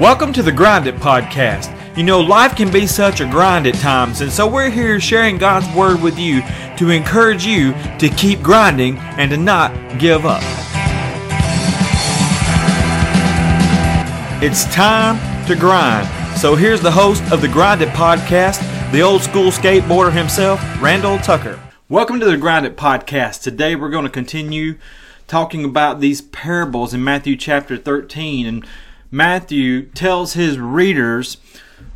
Welcome to the Grind It Podcast. You know, life can be such a grind at times, and so we're here sharing God's Word with you to encourage you to keep grinding and to not give up. It's time to grind. So here's the host of the Grind It Podcast, the old school skateboarder himself, Randall Tucker. Welcome to the Grind It Podcast. Today we're going to continue talking about these parables in Matthew chapter 13 and Matthew tells his readers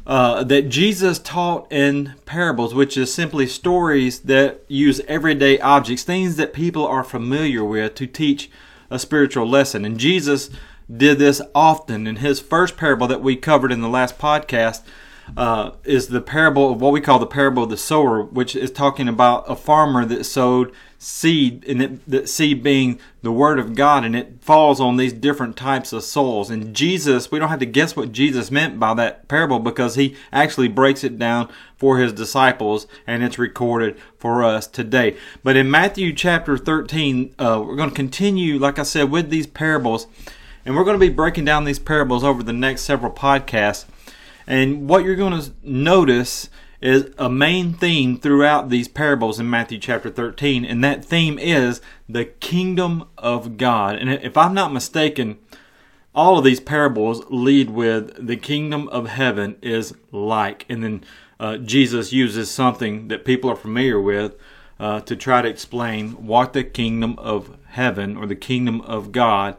uh, that Jesus taught in parables, which is simply stories that use everyday objects, things that people are familiar with, to teach a spiritual lesson. And Jesus did this often. In his first parable that we covered in the last podcast, uh, is the parable of what we call the parable of the sower, which is talking about a farmer that sowed seed, and it, that seed being the word of God, and it falls on these different types of souls. And Jesus, we don't have to guess what Jesus meant by that parable because he actually breaks it down for his disciples, and it's recorded for us today. But in Matthew chapter 13, uh, we're going to continue, like I said, with these parables, and we're going to be breaking down these parables over the next several podcasts. And what you're going to notice is a main theme throughout these parables in Matthew chapter 13, and that theme is the kingdom of God. And if I'm not mistaken, all of these parables lead with the kingdom of heaven is like. And then uh, Jesus uses something that people are familiar with uh, to try to explain what the kingdom of heaven or the kingdom of God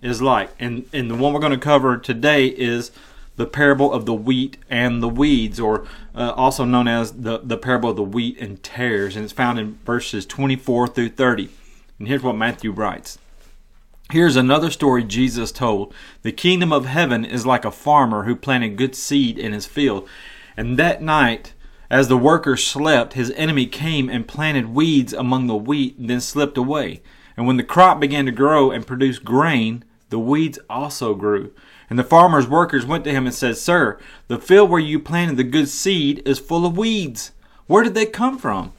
is like. And, and the one we're going to cover today is the parable of the wheat and the weeds, or uh, also known as the, the parable of the wheat and tares. And it's found in verses 24 through 30. And here's what Matthew writes Here's another story Jesus told. The kingdom of heaven is like a farmer who planted good seed in his field. And that night, as the workers slept, his enemy came and planted weeds among the wheat and then slipped away. And when the crop began to grow and produce grain, the weeds also grew. And the farmer's workers went to him and said, Sir, the field where you planted the good seed is full of weeds. Where did they come from?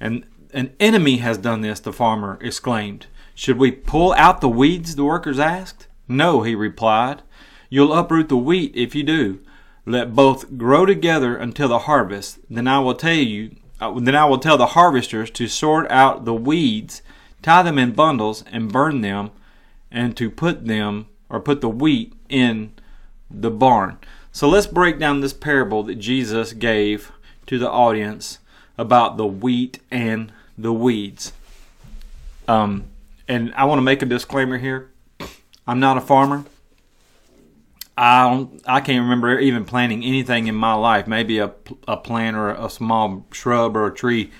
And an enemy has done this, the farmer exclaimed. Should we pull out the weeds? the workers asked. No, he replied. You'll uproot the wheat if you do. Let both grow together until the harvest. Then I will tell you, uh, then I will tell the harvesters to sort out the weeds, tie them in bundles, and burn them, and to put them or put the wheat in the barn. So let's break down this parable that Jesus gave to the audience about the wheat and the weeds. Um, and I want to make a disclaimer here. I'm not a farmer. I don't, I can't remember even planting anything in my life. Maybe a, a plant or a small shrub or a tree,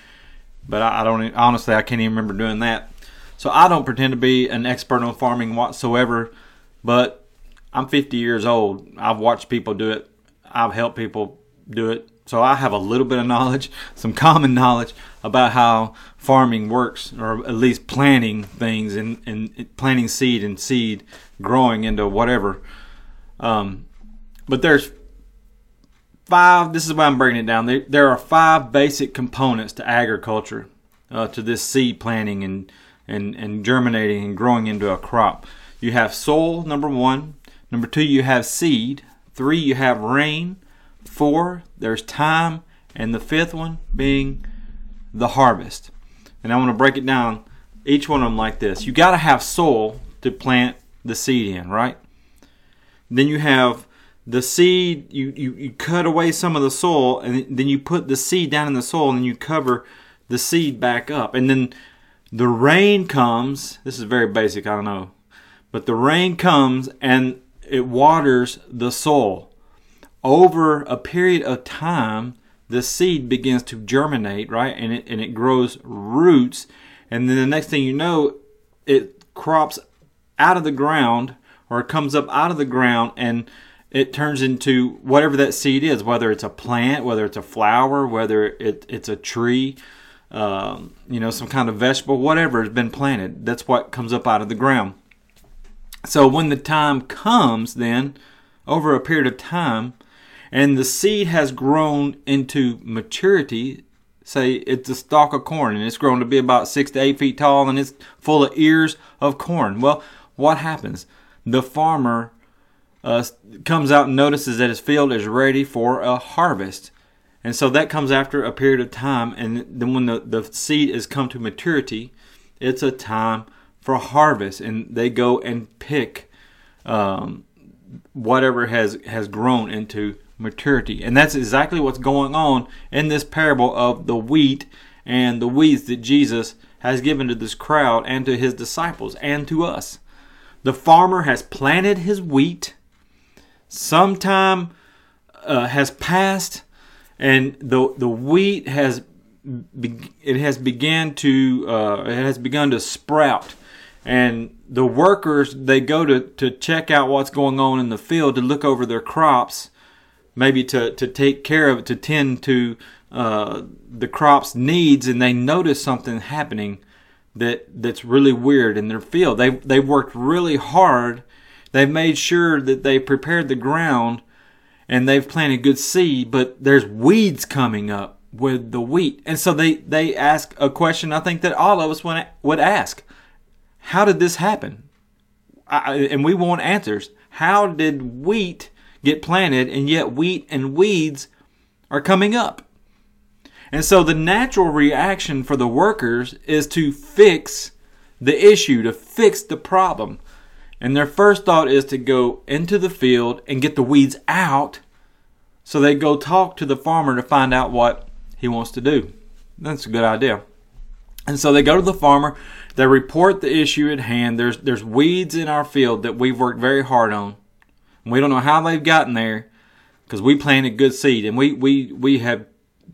but I, I don't honestly I can't even remember doing that. So I don't pretend to be an expert on farming whatsoever. But I'm 50 years old. I've watched people do it. I've helped people do it. So I have a little bit of knowledge, some common knowledge about how farming works, or at least planting things and, and planting seed and seed growing into whatever. Um, but there's five, this is why I'm breaking it down. There, there are five basic components to agriculture, uh, to this seed planting and, and, and germinating and growing into a crop. You have soil, number one. Number two, you have seed. Three, you have rain. Four, there's time. And the fifth one being the harvest. And I want to break it down, each one of them like this. You got to have soil to plant the seed in, right? Then you have the seed, you, you, you cut away some of the soil, and then you put the seed down in the soil, and you cover the seed back up. And then the rain comes. This is very basic, I don't know. But the rain comes and it waters the soil. Over a period of time, the seed begins to germinate, right? And it, and it grows roots. And then the next thing you know, it crops out of the ground or comes up out of the ground and it turns into whatever that seed is, whether it's a plant, whether it's a flower, whether it, it's a tree, um, you know, some kind of vegetable, whatever has been planted. That's what comes up out of the ground. So when the time comes, then, over a period of time, and the seed has grown into maturity, say it's a stalk of corn and it's grown to be about six to eight feet tall and it's full of ears of corn. Well, what happens? The farmer uh, comes out and notices that his field is ready for a harvest. And so that comes after a period of time. And then when the, the seed has come to maturity, it's a time for harvest. And they go and pick um, whatever has, has grown into maturity. And that's exactly what's going on in this parable of the wheat and the weeds that Jesus has given to this crowd and to his disciples and to us. The farmer has planted his wheat. Sometime uh, has passed, and the the wheat has it has began to uh, it has begun to sprout, and the workers they go to to check out what's going on in the field to look over their crops, maybe to to take care of it to tend to uh, the crop's needs, and they notice something happening that that's really weird in their field. They they worked really hard. They've made sure that they prepared the ground and they've planted good seed, but there's weeds coming up with the wheat. And so they, they ask a question I think that all of us would, would ask. How did this happen? I, and we want answers. How did wheat get planted and yet wheat and weeds are coming up? And so the natural reaction for the workers is to fix the issue, to fix the problem. And their first thought is to go into the field and get the weeds out. So they go talk to the farmer to find out what he wants to do. That's a good idea. And so they go to the farmer, they report the issue at hand. There's there's weeds in our field that we've worked very hard on. We don't know how they've gotten there because we planted good seed and we, we, we have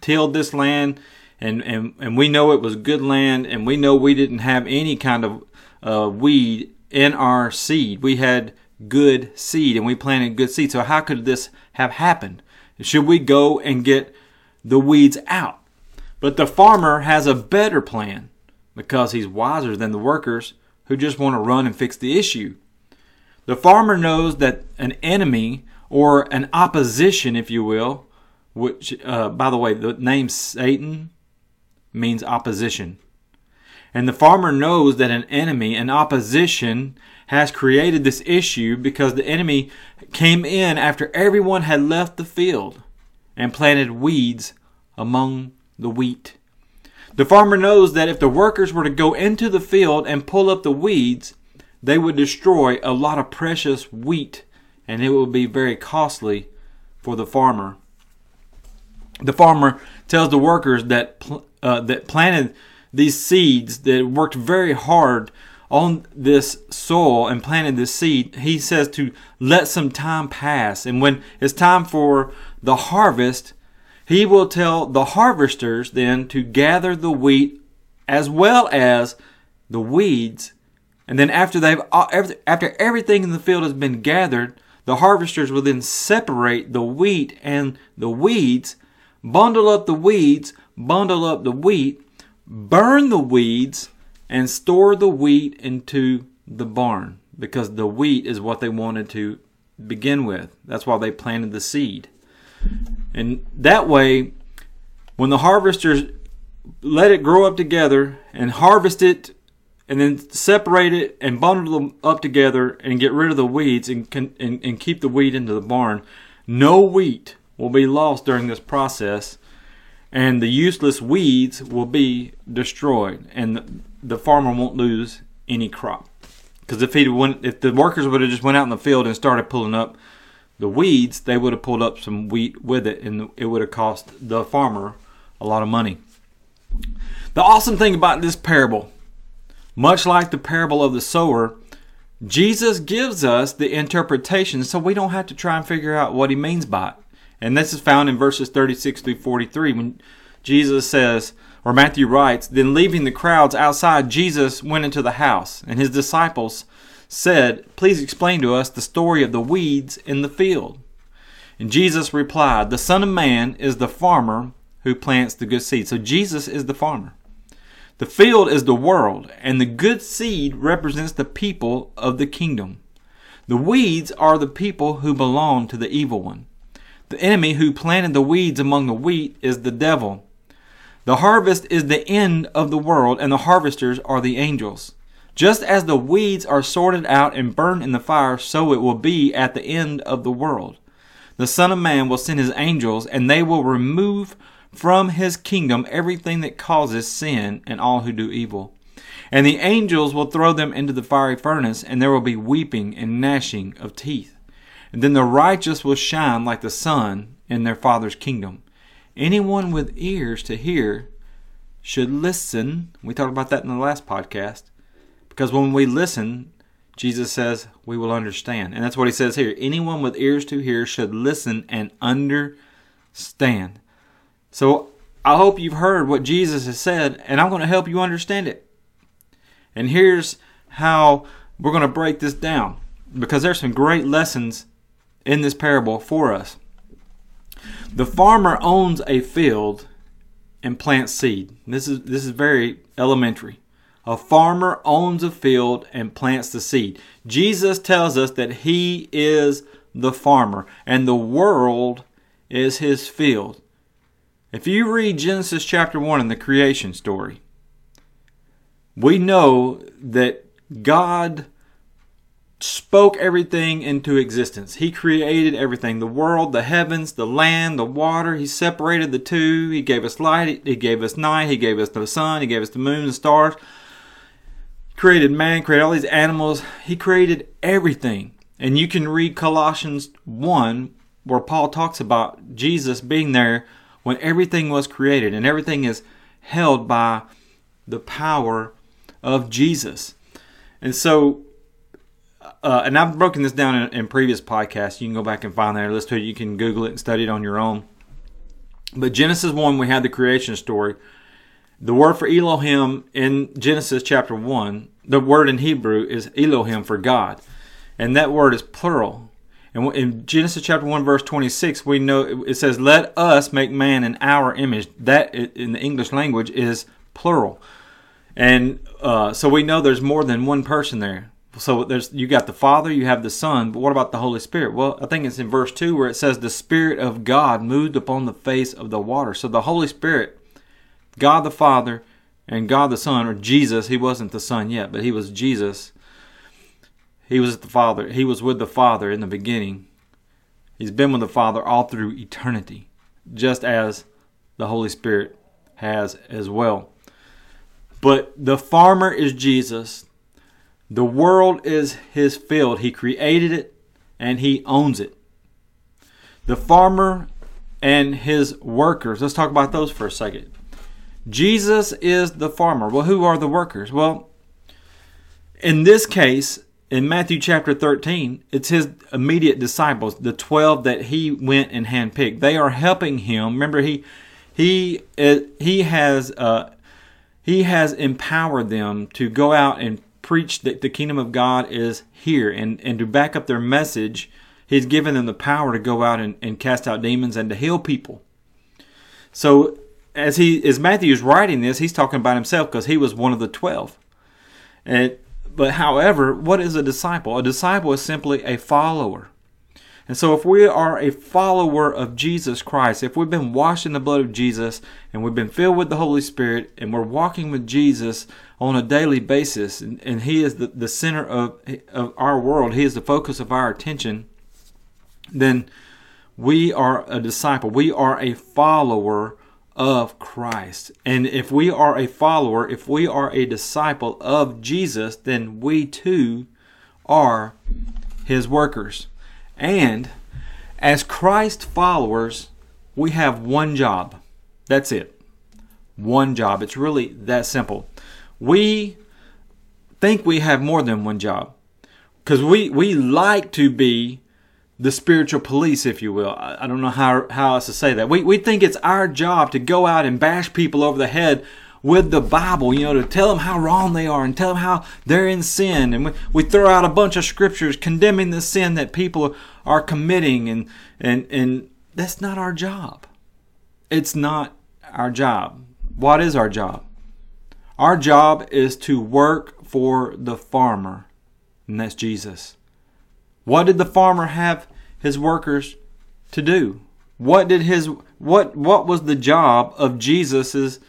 tilled this land and, and, and we know it was good land and we know we didn't have any kind of uh, weed in our seed. We had good seed and we planted good seed. So how could this have happened? Should we go and get the weeds out? But the farmer has a better plan because he's wiser than the workers who just want to run and fix the issue. The farmer knows that an enemy or an opposition, if you will, which, uh, by the way, the name Satan means opposition. And the farmer knows that an enemy, an opposition, has created this issue because the enemy came in after everyone had left the field and planted weeds among the wheat. The farmer knows that if the workers were to go into the field and pull up the weeds, they would destroy a lot of precious wheat and it would be very costly for the farmer the farmer tells the workers that uh, that planted these seeds that worked very hard on this soil and planted this seed he says to let some time pass and when it's time for the harvest he will tell the harvesters then to gather the wheat as well as the weeds and then after they've uh, after everything in the field has been gathered the harvesters will then separate the wheat and the weeds bundle up the weeds, bundle up the wheat, burn the weeds, and store the wheat into the barn because the wheat is what they wanted to begin with. That's why they planted the seed. And that way, when the harvesters let it grow up together and harvest it and then separate it and bundle them up together and get rid of the weeds and, and, and keep the wheat into the barn, no wheat will be lost during this process, and the useless weeds will be destroyed, and the farmer won't lose any crop. Because if he went, if the workers would have just went out in the field and started pulling up the weeds, they would have pulled up some wheat with it, and it would have cost the farmer a lot of money. The awesome thing about this parable, much like the parable of the sower, Jesus gives us the interpretation so we don't have to try and figure out what he means by it. And this is found in verses 36 through 43 when Jesus says, or Matthew writes, Then leaving the crowds outside, Jesus went into the house, and his disciples said, Please explain to us the story of the weeds in the field. And Jesus replied, The Son of Man is the farmer who plants the good seed. So Jesus is the farmer. The field is the world, and the good seed represents the people of the kingdom. The weeds are the people who belong to the evil one. The enemy who planted the weeds among the wheat is the devil. The harvest is the end of the world, and the harvesters are the angels. Just as the weeds are sorted out and burned in the fire, so it will be at the end of the world. The Son of Man will send his angels, and they will remove from his kingdom everything that causes sin and all who do evil. And the angels will throw them into the fiery furnace, and there will be weeping and gnashing of teeth. And then the righteous will shine like the sun in their Father's kingdom. Anyone with ears to hear should listen. We talked about that in the last podcast. Because when we listen, Jesus says we will understand. And that's what he says here. Anyone with ears to hear should listen and understand. So I hope you've heard what Jesus has said, and I'm going to help you understand it. And here's how we're going to break this down because there's some great lessons in this parable for us. The farmer owns a field and plants seed. This is this is very elementary. A farmer owns a field and plants the seed. Jesus tells us that he is the farmer and the world is his field. If you read Genesis chapter 1 in the creation story, we know that God spoke everything into existence. He created everything the world, the heavens, the land, the water. He separated the two. He gave us light. He gave us night. He gave us the sun. He gave us the moon and stars. Created man, created all these animals. He created everything. And you can read Colossians 1 where Paul talks about Jesus being there when everything was created and everything is held by the power of Jesus. And so, uh, and I've broken this down in, in, previous podcasts. You can go back and find that, listen to it. You can Google it and study it on your own. But Genesis 1, we had the creation story. The word for Elohim in Genesis chapter 1, the word in Hebrew is Elohim for God. And that word is plural. And in Genesis chapter 1, verse 26, we know it says, Let us make man in our image. That in the English language is plural. And uh, so we know there's more than one person there. So there's you got the Father, you have the Son, but what about the Holy Spirit? Well, I think it's in verse 2 where it says, The Spirit of God moved upon the face of the water. So the Holy Spirit, God the Father, and God the Son, or Jesus, he wasn't the Son yet, but he was Jesus he was the Father. He was with the Father in the beginning. He's been with the Father all through eternity, just as the Holy Spirit has as well. But the farmer is Jesus. The world is his field. He created it and he owns it. The farmer and his workers. Let's talk about those for a second. Jesus is the farmer. Well, who are the workers? Well, in this case, in Matthew chapter 13, it's his immediate disciples, the 12 that he went and handpicked. They are helping him. Remember, he he uh, he has uh, he has empowered them to go out and preach that the kingdom of God is here, and and to back up their message, he's given them the power to go out and, and cast out demons and to heal people. So as he as Matthew is writing this, he's talking about himself because he was one of the twelve. And but however, what is a disciple? A disciple is simply a follower. And so, if we are a follower of Jesus Christ, if we've been washed in the blood of Jesus and we've been filled with the Holy Spirit and we're walking with Jesus on a daily basis, and, and He is the, the center of, of our world, He is the focus of our attention, then we are a disciple. We are a follower of Christ. And if we are a follower, if we are a disciple of Jesus, then we too are his workers. And as Christ followers, we have one job. That's it. One job. It's really that simple. We think we have more than one job because we, we like to be the spiritual police, if you will. I, don't know how, how else to say that. We, we think it's our job to go out and bash people over the head with the Bible, you know, to tell them how wrong they are and tell them how they're in sin. And we, we throw out a bunch of scriptures condemning the sin that people are committing. And, and, and that's not our job. It's not our job. What is our job? Our job is to work for the farmer, and that's Jesus. What did the farmer have his workers to do? What did his what what was the job of Jesus's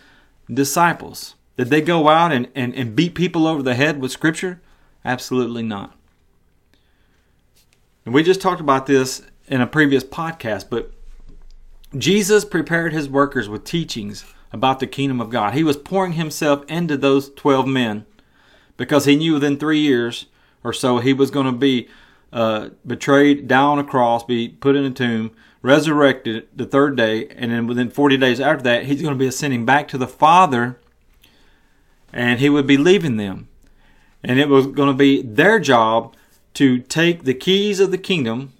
disciples? Did they go out and, and, and beat people over the head with Scripture? Absolutely not. And we just talked about this in a previous podcast, but Jesus prepared his workers with teachings about the kingdom of God. He was pouring himself into those 12 men because he knew within three years or so he was going to be uh, betrayed, down a cross, be put in a tomb, resurrected the third day, and then within 40 days after that, he's going to be ascending back to the Father and he would be leaving them. And it was going to be their job to take the keys of the kingdom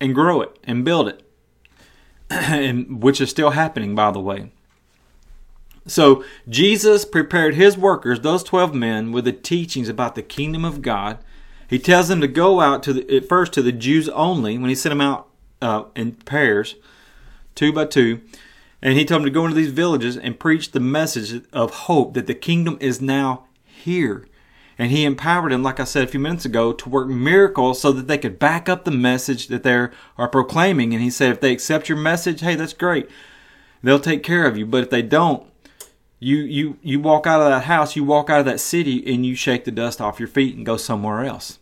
and grow it and build it, and, which is still happening, by the way. So Jesus prepared his workers, those 12 men, with the teachings about the kingdom of God. He tells them to go out to the, at first to the Jews only when he sent them out uh, in pairs, two by two. And he told them to go into these villages and preach the message of hope that the kingdom is now here. And he empowered them, like I said a few minutes ago, to work miracles so that they could back up the message that they are proclaiming. And he said, if they accept your message, hey, that's great. They'll take care of you. But if they don't, you you you walk out of that house, you walk out of that city, and you shake the dust off your feet and go somewhere else.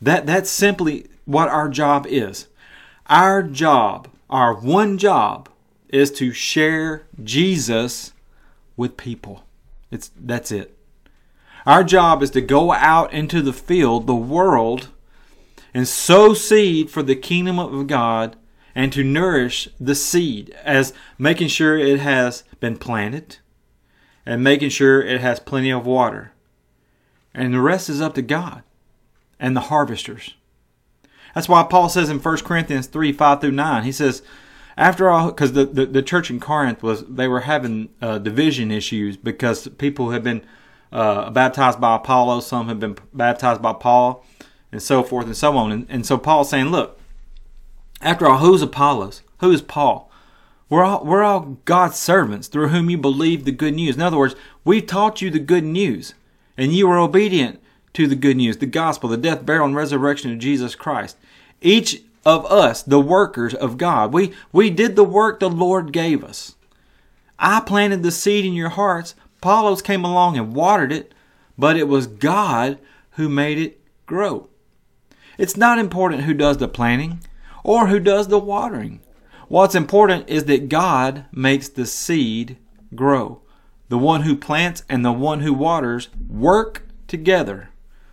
That that's simply what our job is. Our job, our one job, is to share Jesus with people. It's that's it. Our job is to go out into the field, the world, and sow seed for the kingdom of God and to nourish the seed as making sure it has been planted and making sure it has plenty of water. And the rest is up to God and the harvesters. That's why Paul says in 1 Corinthians 3 5 through 9, he says, after all, because the, the, the, church in Corinth was, they were having uh, division issues because people had been uh, baptized by Apollo, some had been baptized by Paul, and so forth and so on. And, and so Paul's saying, look, after all, who's Apollos? Who is Paul? We're all, we're all God's servants through whom you believe the good news. In other words, we've taught you the good news, and you were obedient to the good news, the gospel, the death, burial, and resurrection of Jesus Christ. Each of us, the workers of God, we, we did the work the Lord gave us. I planted the seed in your hearts. Apollos came along and watered it, but it was God who made it grow. It's not important who does the planting or who does the watering. What's important is that God makes the seed grow. The one who plants and the one who waters work together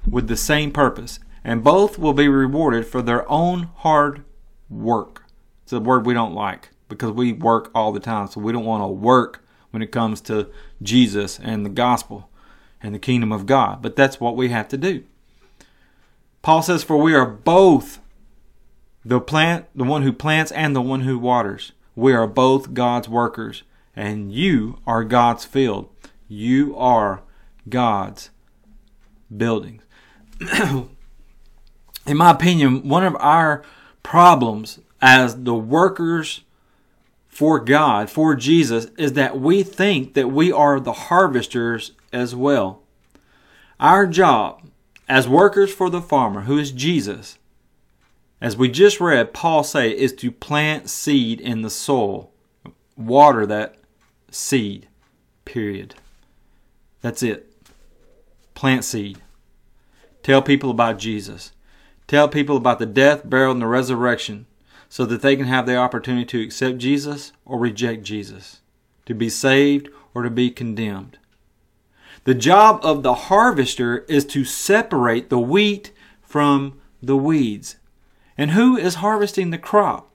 with the same purpose, and both will be rewarded for their own hard work. It's a word we don't like because we work all the time, so we don't want to work when it comes to Jesus and the gospel and the kingdom of God. But that's what we have to do. Paul says, For we are both the plant, the one who plants and the one who waters. We are both God's workers, and you are God's field. You are God's buildings. In my opinion, one of our problems as the workers for God, for Jesus, is that we think that we are the harvesters as well. Our job as workers for the farmer, who is Jesus, as we just read, Paul say is to plant seed in the soil, water that seed. Period. That's it. Plant seed. Tell people about Jesus. Tell people about the death, burial, and the resurrection so that they can have the opportunity to accept Jesus or reject Jesus, to be saved or to be condemned. The job of the harvester is to separate the wheat from the weeds. And who is harvesting the crop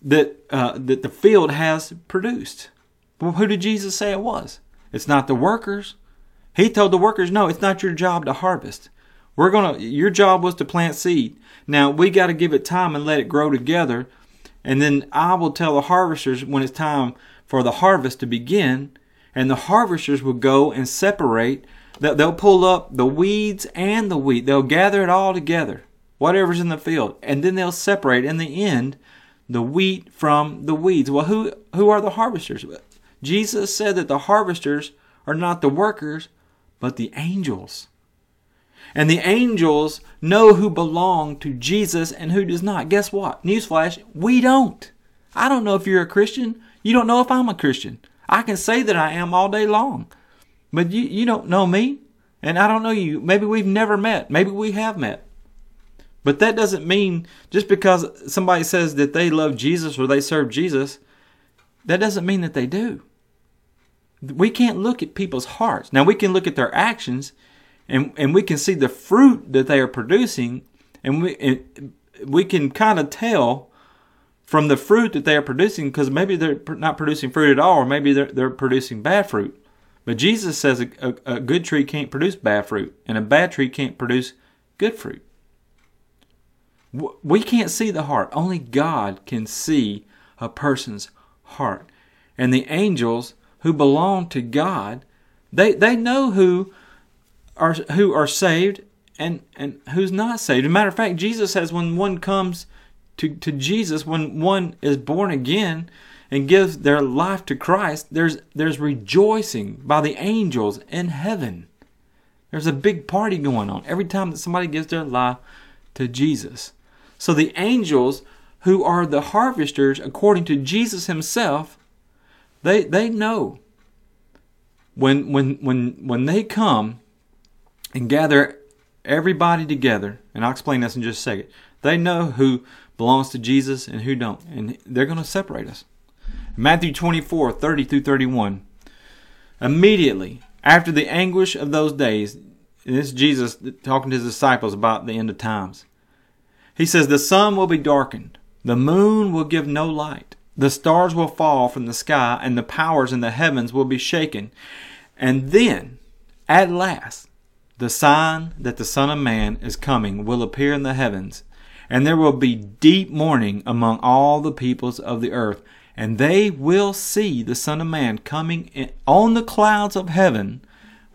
that uh, that the field has produced? Well, who did Jesus say it was? It's not the workers. He told the workers, "No, it's not your job to harvest. We're gonna. Your job was to plant seed. Now we got to give it time and let it grow together, and then I will tell the harvesters when it's time for the harvest to begin, and the harvesters will go and separate. They'll pull up the weeds and the wheat. They'll gather it all together whatever's in the field, and then they'll separate in the end the wheat from the weeds. Well, who who are the harvesters? Jesus said that the harvesters are not the workers, but the angels. And the angels know who belong to Jesus and who does not. Guess what? Newsflash, we don't. I don't know if you're a Christian. You don't know if I'm a Christian. I can say that I am all day long. But you, you don't know me, and I don't know you. Maybe we've never met. Maybe we have met. But that doesn't mean just because somebody says that they love Jesus or they serve Jesus, that doesn't mean that they do. We can't look at people's hearts. Now we can look at their actions and, and we can see the fruit that they are producing and we, and we can kind of tell from the fruit that they are producing because maybe they're not producing fruit at all or maybe they're, they're producing bad fruit. But Jesus says a, a, a good tree can't produce bad fruit and a bad tree can't produce good fruit. We can't see the heart. Only God can see a person's heart. And the angels who belong to God, they, they know who are who are saved and, and who's not saved. As a matter of fact, Jesus says when one comes to, to Jesus, when one is born again and gives their life to Christ, there's there's rejoicing by the angels in heaven. There's a big party going on every time that somebody gives their life to Jesus. So the angels who are the harvesters according to Jesus himself, they they know when when when when they come and gather everybody together, and I'll explain this in just a second. They know who belongs to Jesus and who don't, and they're going to separate us. Matthew 24, 30 through 31. Immediately after the anguish of those days, and this is Jesus talking to his disciples about the end of times. He says, The sun will be darkened, the moon will give no light, the stars will fall from the sky, and the powers in the heavens will be shaken. And then, at last, the sign that the Son of Man is coming will appear in the heavens, and there will be deep mourning among all the peoples of the earth, and they will see the Son of Man coming on the clouds of heaven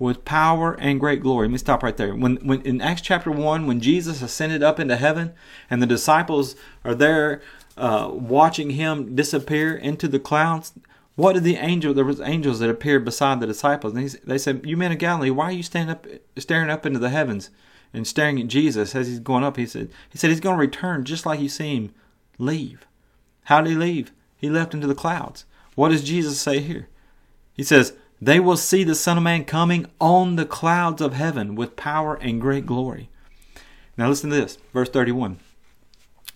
with power and great glory. Let me stop right there. When, when in Acts chapter one, when Jesus ascended up into heaven, and the disciples are there uh, watching him disappear into the clouds, what did the angel? There was angels that appeared beside the disciples, and he, they said, "You men of Galilee, why are you standing up, staring up into the heavens and staring at Jesus as he's going up?" He said, "He said he's going to return just like you see him leave. How did he leave? He left into the clouds. What does Jesus say here? He says, they will see the Son of Man coming on the clouds of heaven with power and great glory. Now listen to this, verse 31.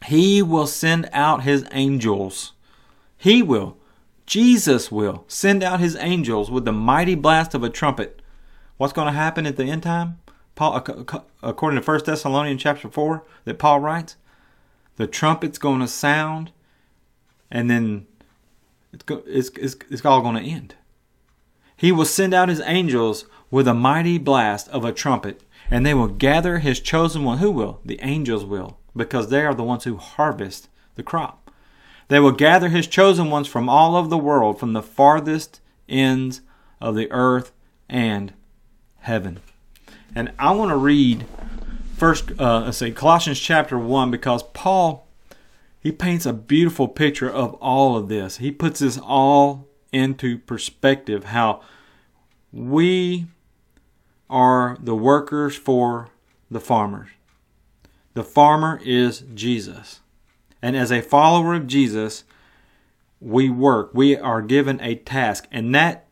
He will send out his angels. He will. Jesus will send out his angels with the mighty blast of a trumpet. What's going to happen at the end time? Paul, according to 1 Thessalonians chapter 4 that Paul writes, the trumpet's going to sound and then it's, it's, it's, it's all going to end. He will send out his angels with a mighty blast of a trumpet, and they will gather his chosen one. Who will? The angels will, because they are the ones who harvest the crop. They will gather his chosen ones from all over the world, from the farthest ends of the earth and heaven. And I want to read first, uh, let's say Colossians chapter one, because Paul he paints a beautiful picture of all of this. He puts this all into perspective how we are the workers for the farmers. The farmer is Jesus. And as a follower of Jesus, we work. We are given a task. And that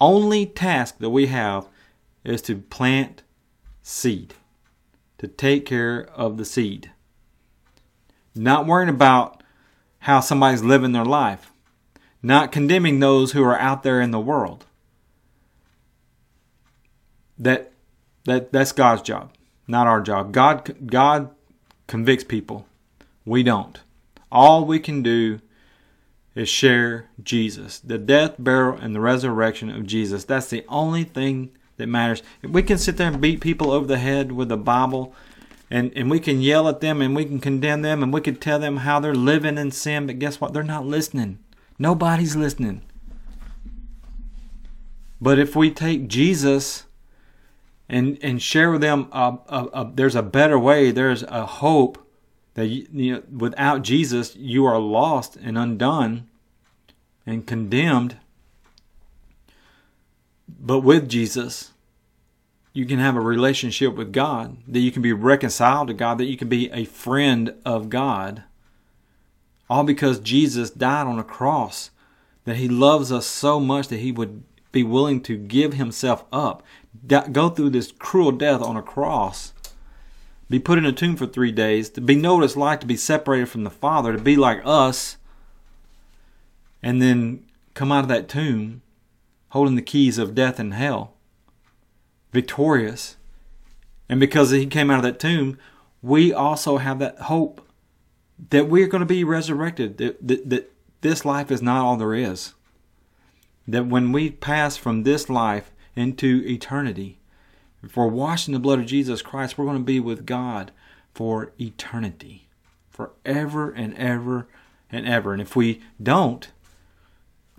only task that we have is to plant seed, to take care of the seed. Not worrying about how somebody's living their life not condemning those who are out there in the world. That that that's God's job, not our job. God God convicts people. We don't. All we can do is share Jesus, the death, burial, and the resurrection of Jesus. That's the only thing that matters. If we can sit there and beat people over the head with the Bible and, and we can yell at them and we can condemn them and we can tell them how they're living in sin, but guess what? They're not listening. Nobody's listening. But if we take Jesus and and share with them, a, a, a, there's a better way. There's a hope that you, you know, without Jesus you are lost and undone and condemned. But with Jesus, you can have a relationship with God, that you can be reconciled to God, that you can be a friend of God. All because Jesus died on a cross, that He loves us so much that He would be willing to give himself up, go through this cruel death on a cross, be put in a tomb for three days, to be know what it's like to be separated from the Father, to be like us, and then come out of that tomb holding the keys of death and hell, victorious. And because he came out of that tomb, we also have that hope that we're going to be resurrected, that, that, that this life is not all there is. That when we pass from this life into eternity, if we're washed in the blood of Jesus Christ, we're going to be with God for eternity, forever and ever and ever. And if we don't,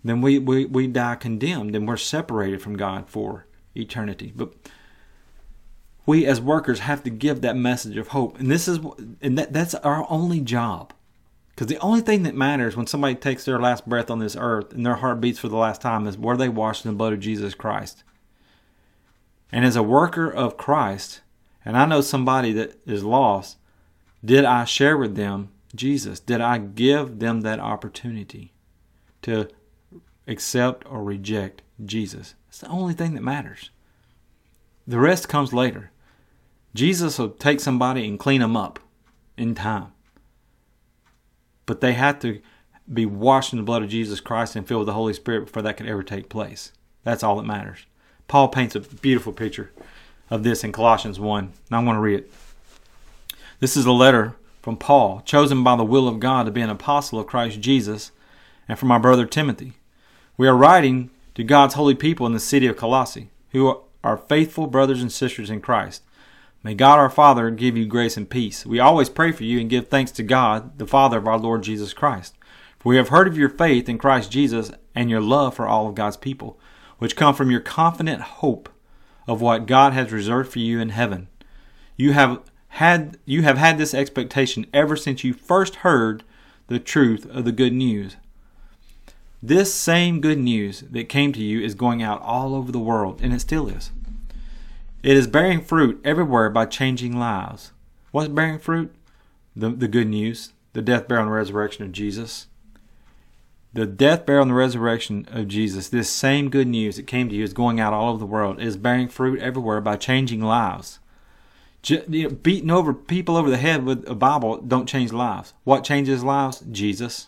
then we, we, we die condemned and we're separated from God for eternity. But we as workers have to give that message of hope. And this is and that, that's our only job. Because the only thing that matters when somebody takes their last breath on this earth and their heart beats for the last time is were they washed in the blood of Jesus Christ? And as a worker of Christ, and I know somebody that is lost, did I share with them Jesus? Did I give them that opportunity to accept or reject Jesus? It's the only thing that matters. The rest comes later. Jesus will take somebody and clean them up in time. But they had to be washed in the blood of Jesus Christ and filled with the Holy Spirit before that could ever take place. That's all that matters. Paul paints a beautiful picture of this in Colossians 1. Now I'm going to read it. This is a letter from Paul, chosen by the will of God to be an apostle of Christ Jesus, and from my brother Timothy. We are writing to God's holy people in the city of Colossae, who are faithful brothers and sisters in Christ. May God our Father give you grace and peace. We always pray for you and give thanks to God, the Father of our Lord Jesus Christ. For we have heard of your faith in Christ Jesus and your love for all of God's people, which come from your confident hope of what God has reserved for you in heaven. You have had you have had this expectation ever since you first heard the truth of the good news. This same good news that came to you is going out all over the world, and it still is. It is bearing fruit everywhere by changing lives. What's bearing fruit? The, the good news, the death, burial, and resurrection of Jesus. The death, burial, and the resurrection of Jesus, this same good news that came to you is going out all over the world, it is bearing fruit everywhere by changing lives. you know, beating over people over the head with a Bible don't change lives. What changes lives? Jesus.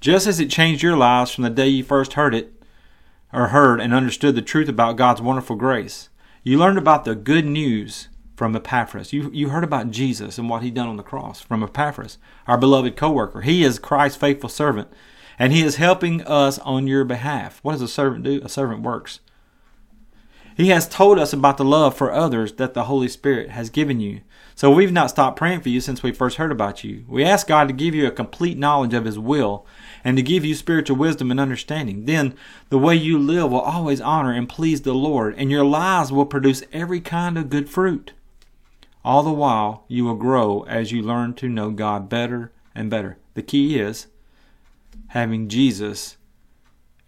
Just as it changed your lives from the day you first heard it, or heard and understood the truth about God's wonderful grace. You learned about the good news from Epaphras. You, you heard about Jesus and what he done on the cross from Epaphras, our beloved co-worker. He is Christ's faithful servant, and he is helping us on your behalf. What does a servant do? A servant works. He has told us about the love for others that the Holy Spirit has given you. So we've not stopped praying for you since we first heard about you. We ask God to give you a complete knowledge of His will and to give you spiritual wisdom and understanding. Then the way you live will always honor and please the Lord, and your lives will produce every kind of good fruit. All the while, you will grow as you learn to know God better and better. The key is having Jesus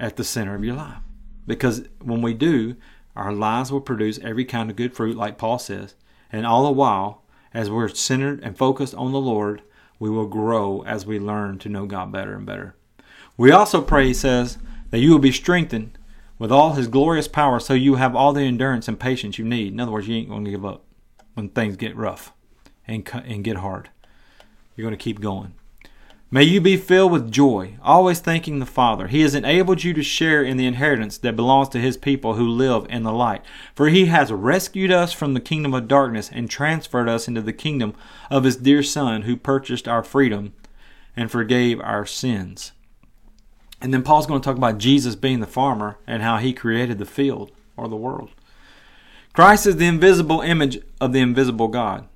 at the center of your life. Because when we do, our lives will produce every kind of good fruit, like Paul says. And all the while, as we're centered and focused on the Lord, we will grow as we learn to know God better and better. We also pray, he says, that you will be strengthened with all his glorious power so you have all the endurance and patience you need. In other words, you ain't going to give up when things get rough and, and get hard. You're going to keep going. May you be filled with joy, always thanking the Father. He has enabled you to share in the inheritance that belongs to His people who live in the light. For He has rescued us from the kingdom of darkness and transferred us into the kingdom of His dear Son, who purchased our freedom and forgave our sins. And then Paul's going to talk about Jesus being the farmer and how he created the field or the world. Christ is the invisible image of the invisible God.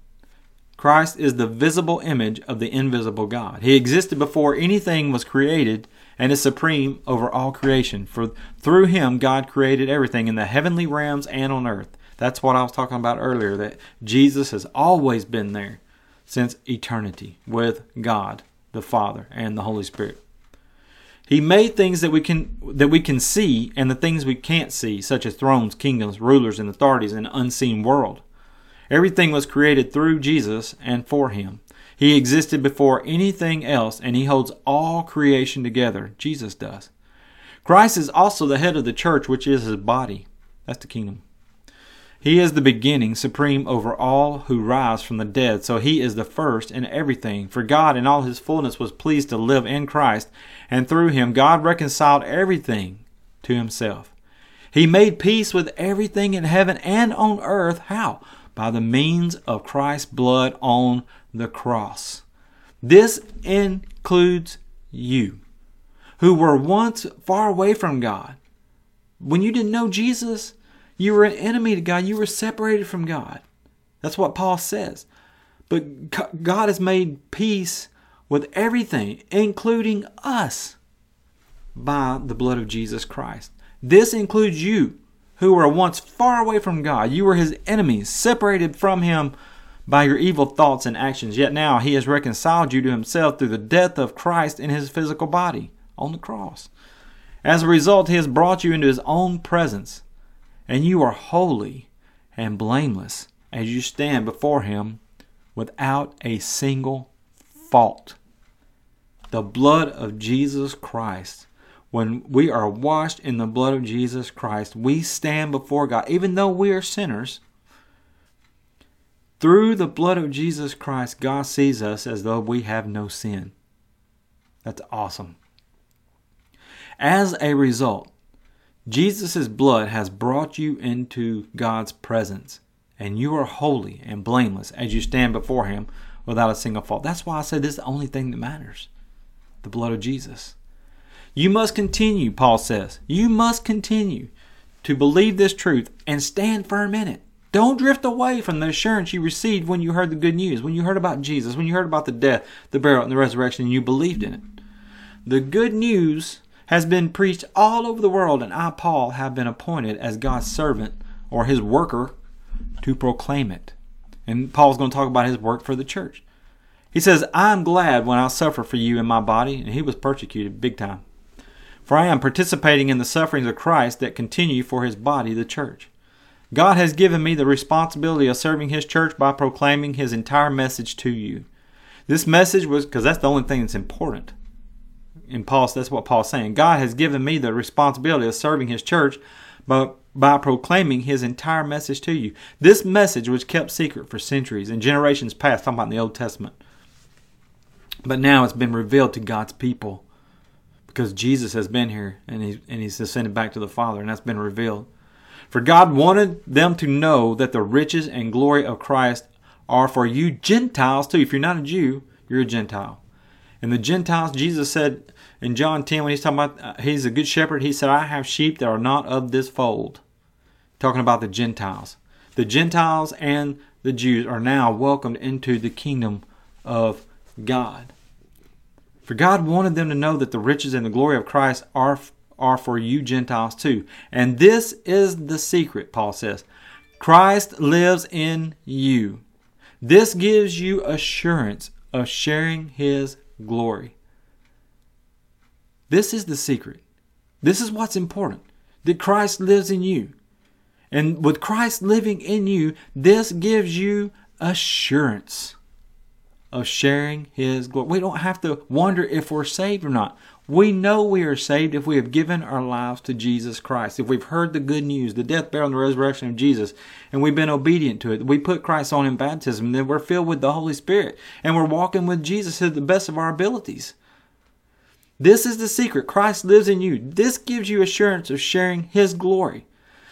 Christ is the visible image of the invisible God. He existed before anything was created and is supreme over all creation. For through him, God created everything in the heavenly realms and on earth. That's what I was talking about earlier, that Jesus has always been there since eternity with God, the Father, and the Holy Spirit. He made things that we can that we can see and the things we can't see, such as thrones, kingdoms, rulers, and authorities in the unseen world. Everything was created through Jesus and for him. He existed before anything else, and he holds all creation together. Jesus does. Christ is also the head of the church, which is his body. That's the kingdom. He is the beginning, supreme over all who rise from the dead. So he is the first in everything. For God in all his fullness was pleased to live in Christ, and through him God reconciled everything to himself. He made peace with everything in heaven and on earth. How? By the means of Christ's blood on the cross. This includes you, who were once far away from God. When you didn't know Jesus, you were an enemy to God. You were separated from God. That's what Paul says. But God has made peace with everything, including us, by the blood of Jesus Christ. This includes you, who were once far away from God. You were his enemies, separated from him by your evil thoughts and actions. Yet now he has reconciled you to himself through the death of Christ in his physical body on the cross. As a result, he has brought you into his own presence and you are holy and blameless as you stand before Him without a single fault. The blood of Jesus Christ. When we are washed in the blood of Jesus Christ, we stand before God, even though we are sinners. Through the blood of Jesus Christ, God sees us as though we have no sin. That's awesome. As a result, Jesus' blood has brought you into God's presence, and you are holy and blameless as you stand before Him without a single fault. That's why I said this is the only thing that matters the blood of Jesus. You must continue, Paul says. You must continue to believe this truth and stand firm in it. Don't drift away from the assurance you received when you heard the good news, when you heard about Jesus, when you heard about the death, the burial, and the resurrection, and you believed in it. The good news has been preached all over the world, and I, Paul, have been appointed as God's servant or his worker to proclaim it. And Paul's going to talk about his work for the church. He says, I am glad when I suffer for you in my body, and he was persecuted big time. For I am participating in the sufferings of Christ that continue for his body, the church. God has given me the responsibility of serving his church by proclaiming his entire message to you. This message was, because that's the only thing that's important in Paul, that's what Paul's saying. God has given me the responsibility of serving his church by, by proclaiming his entire message to you. This message was kept secret for centuries and generations past, talking about in the Old Testament. But now it's been revealed to God's people because Jesus has been here and, he, and he's ascended back to the Father, and that's been revealed. For God wanted them to know that the riches and glory of Christ are for you Gentiles too. If you're not a Jew, you're a Gentile. And the Gentiles, Jesus said, in John 10, when he's talking about uh, he's a good shepherd, he said, I have sheep that are not of this fold. Talking about the Gentiles. The Gentiles and the Jews are now welcomed into the kingdom of God. For God wanted them to know that the riches and the glory of Christ are, are for you Gentiles too. And this is the secret, Paul says. Christ lives in you. This gives you assurance of sharing his glory. This is the secret. This is what's important that Christ lives in you. And with Christ living in you, this gives you assurance of sharing His glory. We don't have to wonder if we're saved or not. We know we are saved if we have given our lives to Jesus Christ. If we've heard the good news, the death, burial, and the resurrection of Jesus, and we've been obedient to it. We put Christ on in baptism, then we're filled with the Holy Spirit, and we're walking with Jesus to the best of our abilities. This is the secret. Christ lives in you. This gives you assurance of sharing His glory.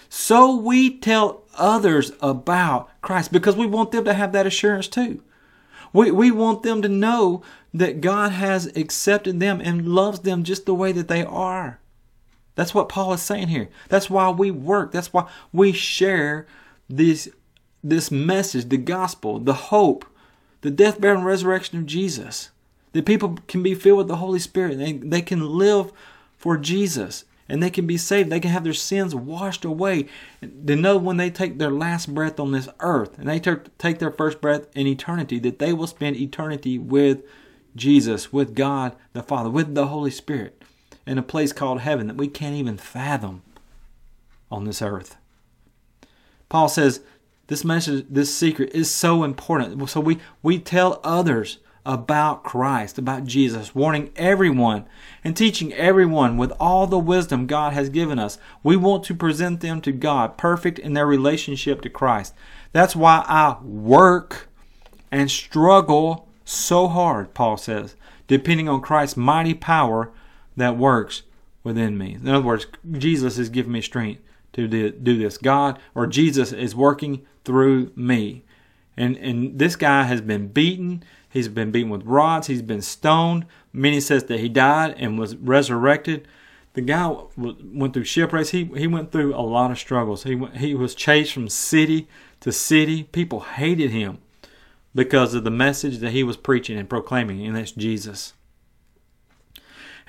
So we tell others about Christ because we want them to have that assurance too. We, we want them to know that God has accepted them and loves them just the way that they are. That's what Paul is saying here. That's why we work. That's why we share this, this message, the gospel, the hope, the death, burial, and resurrection of Jesus. That people can be filled with the Holy Spirit. They, they can live for Jesus and they can be saved. They can have their sins washed away. They know when they take their last breath on this earth and they take their first breath in eternity that they will spend eternity with Jesus, with God the Father, with the Holy Spirit in a place called heaven that we can't even fathom on this earth. Paul says this message, this secret is so important. So we, we tell others about Christ, about Jesus, warning everyone and teaching everyone with all the wisdom God has given us. We want to present them to God perfect in their relationship to Christ. That's why I work and struggle so hard, Paul says, depending on Christ's mighty power that works within me. In other words, Jesus is giving me strength to do this. God or Jesus is working through me. And, and this guy has been beaten. He's been beaten with rods. He's been stoned. Many says that he died and was resurrected. The guy went through shipwrecks. He, he went through a lot of struggles. He, he was chased from city to city. People hated him because of the message that he was preaching and proclaiming, and that's Jesus.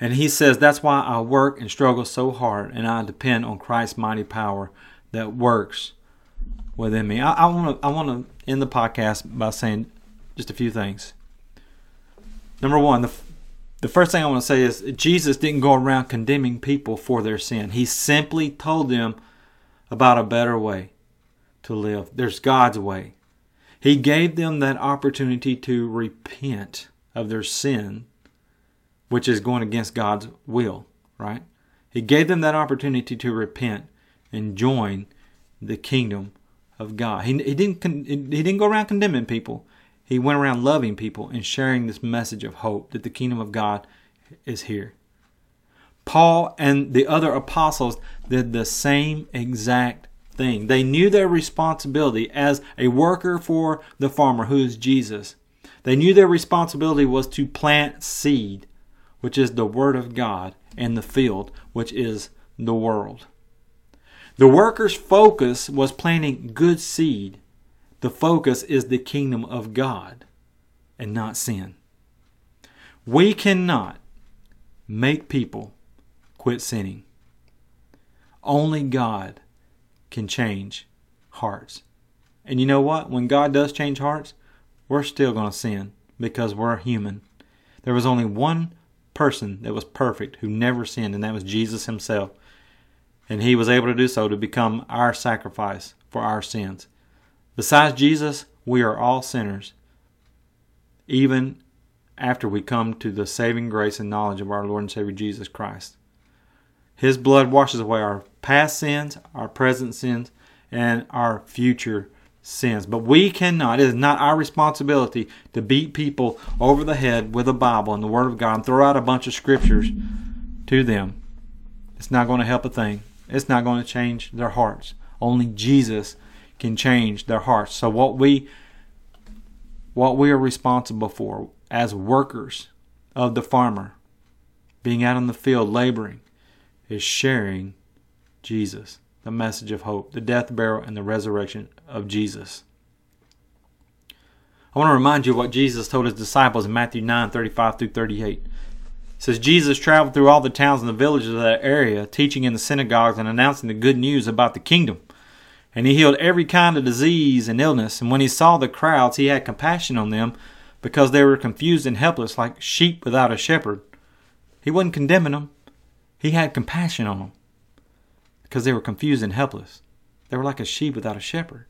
And he says, That's why I work and struggle so hard, and I depend on Christ's mighty power that works within me. I want to I want to end the podcast by saying just a few things. Number one, the the first thing I want to say is Jesus didn't go around condemning people for their sin. He simply told them about a better way to live. There's God's way. He gave them that opportunity to repent of their sin, which is going against God's will, right? He gave them that opportunity to repent and join the kingdom of God. He, he didn't he didn't go around condemning people. He went around loving people and sharing this message of hope that the kingdom of God is here. Paul and the other apostles did the same exact thing. They knew their responsibility as a worker for the farmer, who is Jesus. They knew their responsibility was to plant seed, which is the Word of God, in the field, which is the world. The worker's focus was planting good seed. The focus is the kingdom of God and not sin. We cannot make people quit sinning. Only God can change hearts. And you know what? When God does change hearts, we're still going to sin because we're human. There was only one person that was perfect who never sinned, and that was Jesus himself and he was able to do so to become our sacrifice for our sins. Besides Jesus, we are all sinners, even after we come to the saving grace and knowledge of our Lord and Savior Jesus Christ. His blood washes away our past sins, our present sins, and our future sins. But we cannot, it is not our responsibility to beat people over the head with the Bible and the Word of God and throw out a bunch of scriptures to them. It's not going to help a thing. It's not going to change their hearts. Only Jesus can change their hearts. So what we what we are responsible for as workers of the farmer, being out in the field laboring, is sharing Jesus, the message of hope, the death, burial, and the resurrection of Jesus. I want to remind you what Jesus told his disciples in Matthew 9 35 through 38 says Jesus traveled through all the towns and the villages of that area, teaching in the synagogues and announcing the good news about the kingdom. And he healed every kind of disease and illness. And when he saw the crowds, he had compassion on them because they were confused and helpless like sheep without a shepherd. He wasn't condemning them, he had compassion on them because they were confused and helpless. They were like a sheep without a shepherd.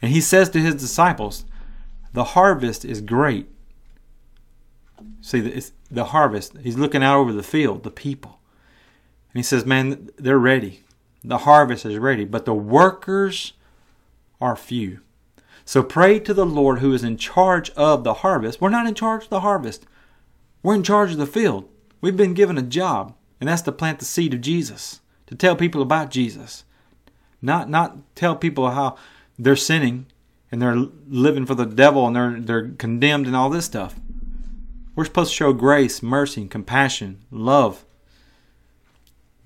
And he says to his disciples, The harvest is great, See, it's the harvest. He's looking out over the field, the people. And he says, Man, they're ready. The harvest is ready, but the workers are few. So pray to the Lord who is in charge of the harvest. We're not in charge of the harvest, we're in charge of the field. We've been given a job, and that's to plant the seed of Jesus, to tell people about Jesus. Not, not tell people how they're sinning and they're living for the devil and they're, they're condemned and all this stuff. We're supposed to show grace, mercy, compassion, love,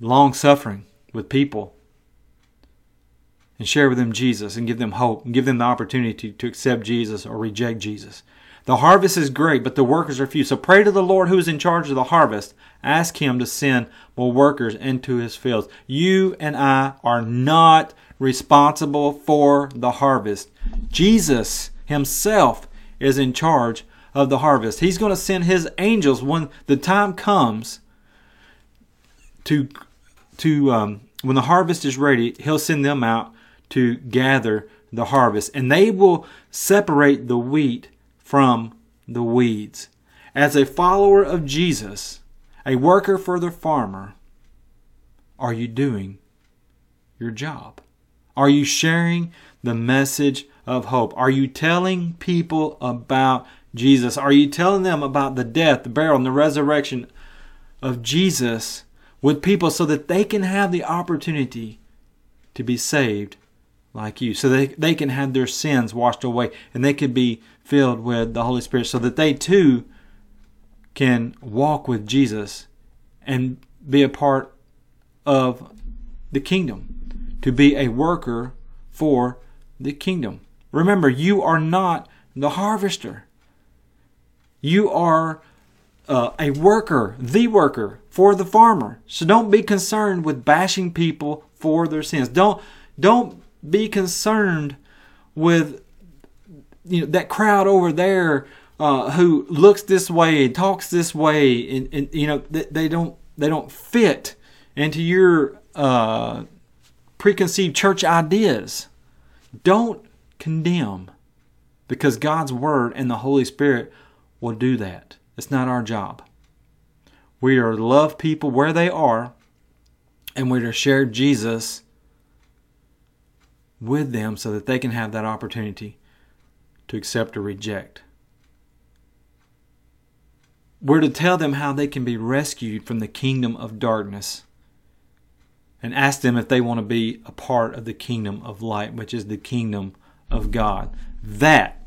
long suffering with people, and share with them Jesus and give them hope and give them the opportunity to accept Jesus or reject Jesus. The harvest is great, but the workers are few. So pray to the Lord who is in charge of the harvest. Ask Him to send more workers into His fields. You and I are not responsible for the harvest. Jesus Himself is in charge of the harvest. He's going to send his angels when the time comes to to um, when the harvest is ready. He'll send them out to gather the harvest, and they will separate the wheat from the weeds. As a follower of Jesus, a worker for the farmer, are you doing your job? Are you sharing the message of hope? Are you telling people about Jesus? Are you telling them about the death, the burial, and the resurrection of Jesus with people so that they can have the opportunity to be saved like you, so they, they can have their sins washed away and they can be filled with the Holy Spirit so that they too can walk with Jesus and be a part of the kingdom, to be a worker for the kingdom. Remember, you are not the harvester. You are uh, a worker, the worker for the farmer. So don't be concerned with bashing people for their sins. Don't don't be concerned with you know that crowd over there uh, who looks this way and talks this way, and, and you know they, they, don't they don't fit into your uh, preconceived church ideas. Don't condemn, because God's word and the Holy Spirit will do that. It's not our job. We are to love people where they are, and we're to share Jesus with them so that they can have that opportunity to accept or reject. We're to tell them how they can be rescued from the kingdom of darkness and ask them if they want to be a part of the kingdom of light, which is the kingdom of God. That,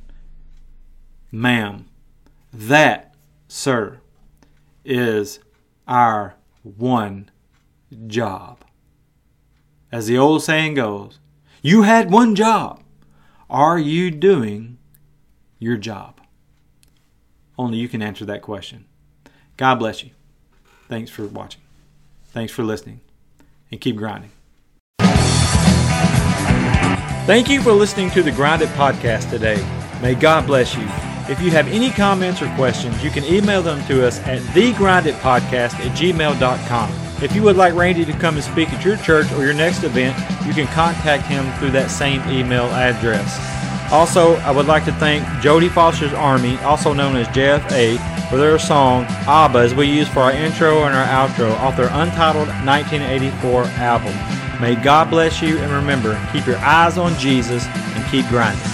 ma'am, that, sir, is our one job. As the old saying goes, you had one job. Are you doing your job? Only you can answer that question. God bless you. Thanks for watching. Thanks for listening. And keep grinding. Thank you for listening to the Grind It podcast today. May God bless you. If you have any comments or questions, you can email them to us at thegrinditpodcast at gmail.com. If you would like Randy to come and speak at your church or your next event, you can contact him through that same email address. Also, I would like to thank Jodie Foster's Army, also known as JFA, for their song ABBA as we use for our intro and our outro off their untitled 1984 album. May God bless you and remember, keep your eyes on Jesus and keep grinding.